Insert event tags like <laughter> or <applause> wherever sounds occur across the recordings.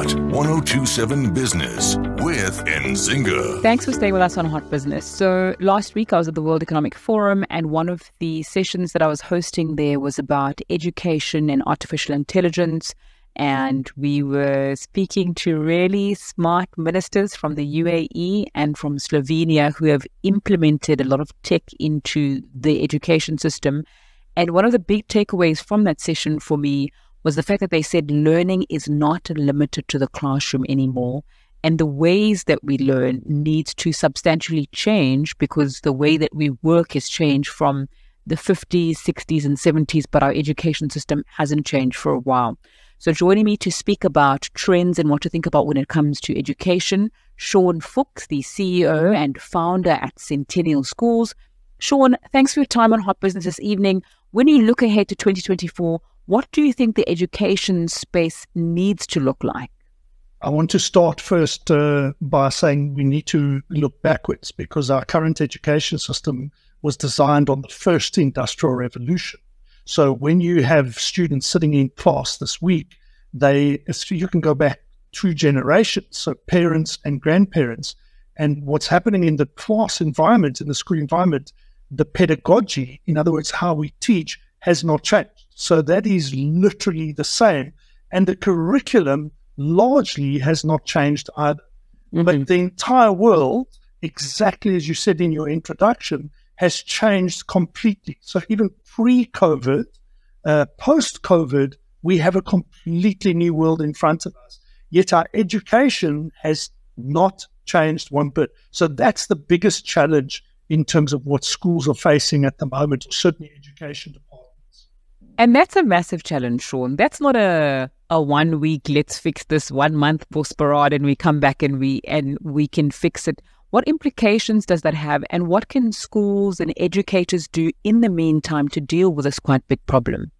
Hot 1027 Business with Nzinga. Thanks for staying with us on Hot Business. So, last week I was at the World Economic Forum, and one of the sessions that I was hosting there was about education and artificial intelligence. And we were speaking to really smart ministers from the UAE and from Slovenia who have implemented a lot of tech into the education system. And one of the big takeaways from that session for me was the fact that they said learning is not limited to the classroom anymore. And the ways that we learn needs to substantially change because the way that we work has changed from the 50s, 60s, and 70s, but our education system hasn't changed for a while. So, joining me to speak about trends and what to think about when it comes to education, Shaun Fuchs, the CEO and founder at Centennial Schools. Shaun, thanks for your time on Hot Business this evening. When you look ahead to 2024, what do you think the education space needs to look like? I want to start first uh, by saying we need to look backwards because our current education system was designed on the first industrial revolution. So when you have students sitting in class this week, they you can go back two generations, so parents and grandparents, and what's happening in the class environment, in the school environment, the pedagogy, in other words, how we teach, has not changed. So that is literally the same. And the curriculum largely has not changed either. Mm-hmm. But the entire world, exactly as you said in your introduction, has changed completely. So even pre COVID, uh, post COVID, we have a completely new world in front of us. Yet our education has not changed one bit. So that's the biggest challenge in terms of what schools are facing at the moment, certainly education departments. And that's a massive challenge, Shaun. That's not a a one week let's fix this one month post parade and we come back and we and we can fix it. What implications does that have and what can schools and educators do in the meantime to deal with this quite big problem?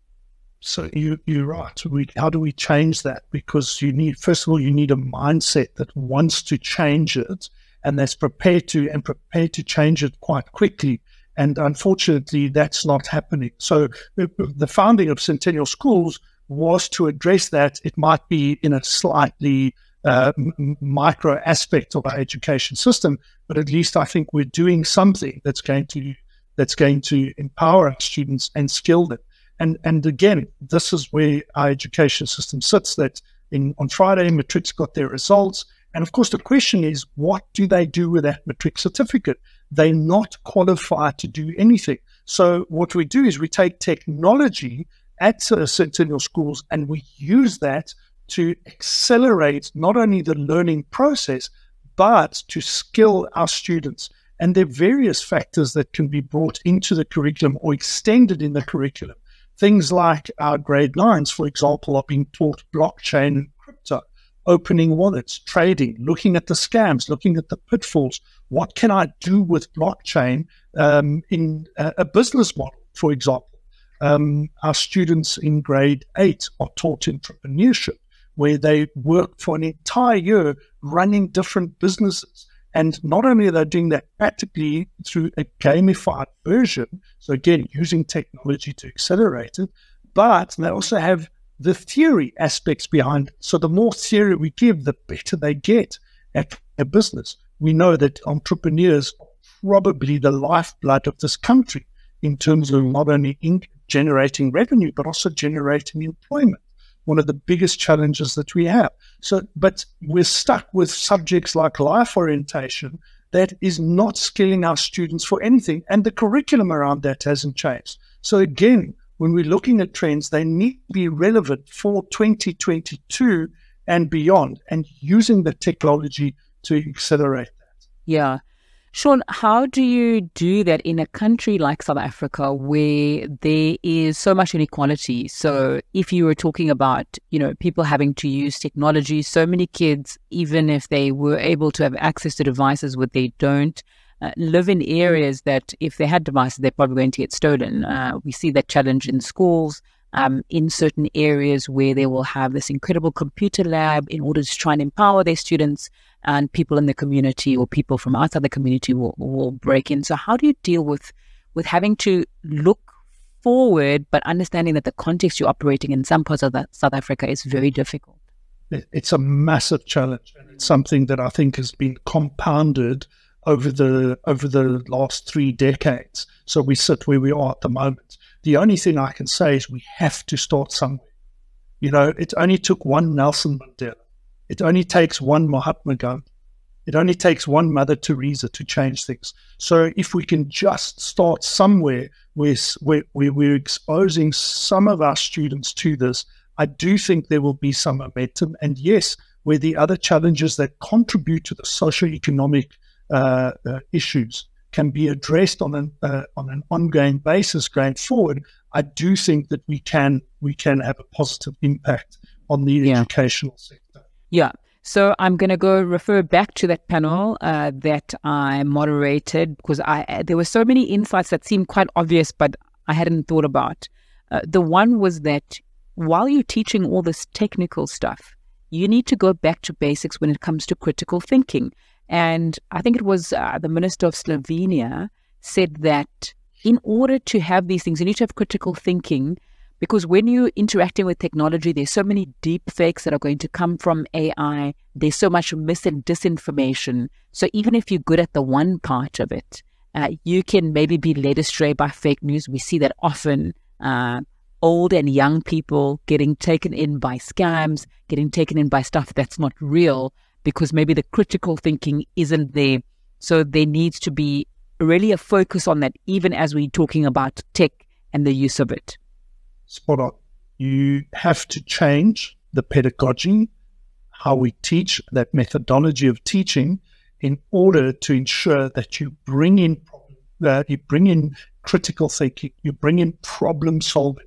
So you you're right. We, how do we change that? Because you need first of all you need a mindset that wants to change it and that's prepared to and prepared to change it quite quickly. And unfortunately, that's not happening. So the founding of Centennial Schools was to address that. It might be in a slightly uh, micro aspect of our education system, but at least I think we're doing something that's going to that's going to empower our students and skill them. And and again, this is where our education system sits. That in on Friday, matrics got their results, and of course, the question is, what do they do with that matric certificate? They're not qualified to do anything. So what we do is we take technology at uh, Centennial schools and we use that to accelerate not only the learning process, but to skill our students. And there are various factors that can be brought into the curriculum or extended in the curriculum. Things like our grade nines, for example, are being taught blockchain and crypto opening wallets, trading, looking at the scams, looking at the pitfalls. What can I do with blockchain um, in a, business model, for example? Um, our students in grade eight are taught entrepreneurship, where they work for an entire year running different businesses. And not only are they doing that practically through a gamified version, so again, using technology to accelerate it, but they also have the theory aspects behind it. So the more theory we give, the better they get at a business. We know that entrepreneurs are probably the lifeblood of this country in terms of not only generating revenue, but also generating employment. One of the biggest challenges that we have. So, but we're stuck with subjects like life orientation that is not skilling our students for anything. And the curriculum around that hasn't changed. So again, when we're looking at trends, they need to be relevant for 2022 and beyond, and using the technology to accelerate that. Yeah. Shaun, how do you do that in a country like South Africa where there is so much inequality? So if you were talking about, you know, people having to use technology, so many kids, even if they were able to have access to devices, what they don't, uh, live in areas that if they had devices, they're probably going to get stolen. Uh, we see that challenge in schools, um, in certain areas where they will have this incredible computer lab in order to try and empower their students and people in the community or people from outside the community will, will break in. So how do you deal with, with having to look forward, but understanding that the context you're operating in some parts of South Africa is very difficult? it's a massive challenge, and it's something that I think has been compounded over the over the last three decades. So we sit where we are at the moment. The only thing I can say is we have to start somewhere. You know, it only took one Nelson Mandela. It only takes one Mahatma Gandhi. It only takes one Mother Teresa to change things. So if we can just start somewhere where, where, where we're exposing some of our students to this, I do think there will be some momentum. And yes, where the other challenges that contribute to the socio-economic uh, uh, issues can be addressed on an uh, on an ongoing basis going forward, I do think that we can we can have a positive impact on the yeah. educational sector. Yeah. So I'm going to go refer back to that panel uh, that I moderated because I there were so many insights that seemed quite obvious, but I hadn't thought about. Uh, the one was that while you're teaching all this technical stuff, you need to go back to basics when it comes to critical thinking. And I think it was uh, the minister of Slovenia said that in order to have these things, you need to have critical thinking because when you're interacting with technology, there's so many deep fakes that are going to come from AI. There's so much mis and disinformation. So even if you're good at the one part of it, uh, you can maybe be led astray by fake news. We see that often. Uh, old and young people getting taken in by scams, getting taken in by stuff that's not real because maybe the critical thinking isn't there. So there needs to be really a focus on that, even as we're talking about tech and the use of it. Spot on. You have to change the pedagogy, how we teach, that methodology of teaching, in order to ensure that you bring in you bring in critical thinking, you bring in problem solving,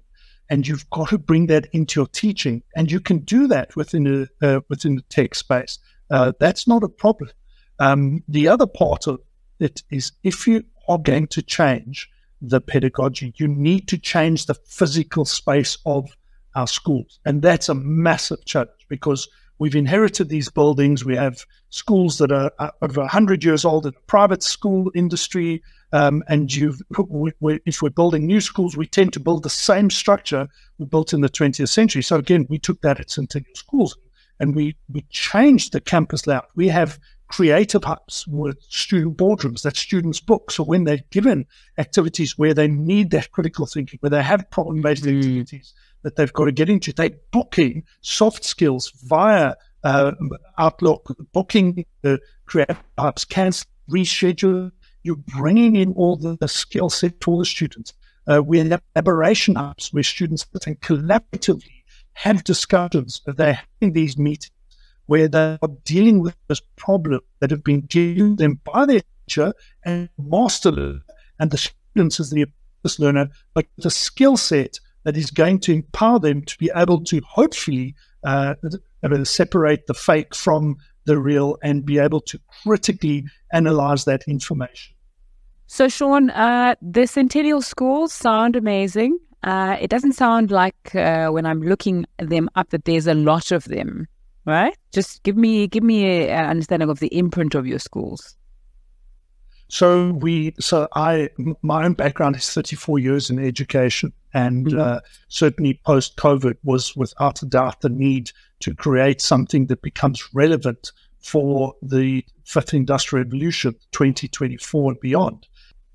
and you've got to bring that into your teaching. And you can do that within a uh, within the tech space. Uh, that's not a problem. Um, the other part of it is if you are going to change the pedagogy, you need to change the physical space of our schools. And that's a massive challenge because we've inherited these buildings. We have schools that are over 100 years old in the private school industry. Um, and you if we're building new schools, we tend to build the same structure we built in the 20th century. So again, we took that at Centennial Schools and we, we changed the campus layout. We have creative hubs with student boardrooms that students book. So when they're given activities where they need that critical thinking, where they have problem based mm. activities that they've got to get into, they booking soft skills via uh, Outlook, booking the creative hubs, cancel, reschedule. You're bringing in all the, the skill set for the students. Uh, we have collaboration hubs where students can collaboratively have discussions, they're having these meetings where they are dealing with this problem that have been given them by their teacher and master. And the students as the apprentice learner, like the skill set that is going to empower them to be able to hopefully uh, separate the fake from the real and be able to critically analyze that information. So, Shaun, uh, the Centennial schools sound amazing. Uh, it doesn't sound like uh, when I'm looking them up that there's a lot of them, right? Just give me give me an understanding of the imprint of your schools. So we, so I, my own background is 34 years in education, and mm-hmm. uh, certainly post COVID was without a doubt the need to create something that becomes relevant for the fifth industrial revolution, 2024 and beyond.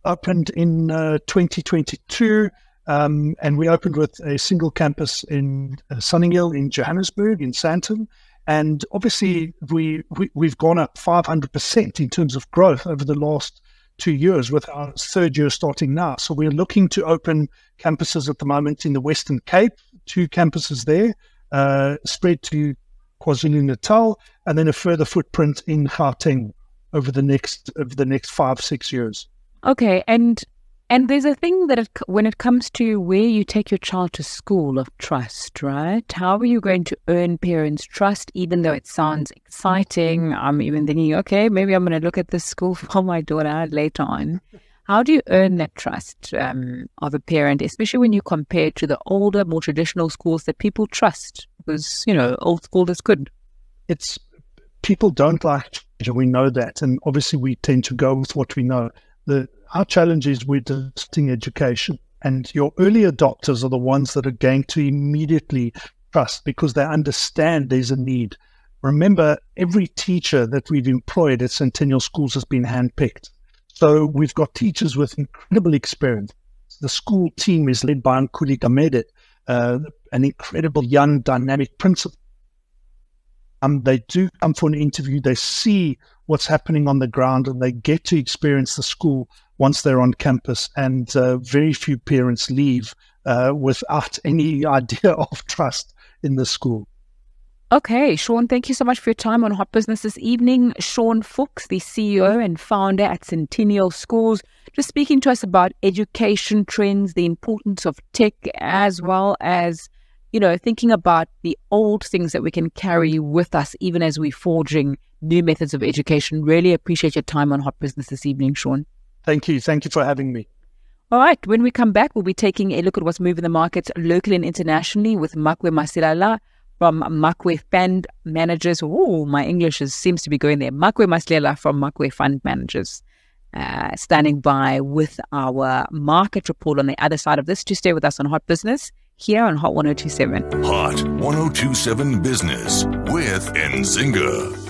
Opened in uh, 2022 um, and we opened with a single campus in uh, Sunninghill in Johannesburg, in Sandton. And obviously, we, we, have gone up 500% in terms of growth over the last two years, with our third year starting now. So we're looking to open campuses at the moment in the Western Cape, two campuses there, uh, spread to KwaZulu Natal, and then a further footprint in Gauteng over the next over the next five six years. Okay, and and there's a thing that it, when it comes to where you take your child to school of trust, right? How are you going to earn parents' trust, even though it sounds exciting? I'm even thinking, okay, maybe I'm going to look at this school <laughs> for my daughter later on. How do you earn that trust um, of a parent, especially when you compare to the older, more traditional schools that people trust? Because, you know, old school is good. It's people don't like change, we know that. And obviously, we tend to go with what we know. The our challenge is we're testing education. And your early adopters are the ones that are going to immediately trust because they understand there's a need. Remember, every teacher that we've employed at Centennial Schools has been handpicked. So we've got teachers with incredible experience. The school team is led by Ankuli Gamede, uh, an incredible young, dynamic principal. Um, they do come for an interview. They see what's happening on the ground and they get to experience the school once they're on campus. And uh, very few parents leave uh, without <laughs> any idea of trust in the school. Okay, Shaun, thank you so much for your time on Hot Business this evening. Shaun Fuchs, the CEO and founder at Centennial Schools, just speaking to us about education trends, the importance of tech, as well as, you know, thinking about the old things that we can carry with us even as we're forging new methods of education. Really appreciate your time on Hot Business this evening, Shaun. Thank you. Thank you for having me. All right. When we come back, we'll be taking a look at what's moving the markets locally and internationally with Makwe Masilela from Makwe Fund Managers. Oh, my English is, seems to be going there. Makwe Masilela from Makwe Fund Managers. Uh, standing by with our market report on the other side of this to stay with us on Hot Business here on Hot 1027. Hot 1027 Business with Nzinga.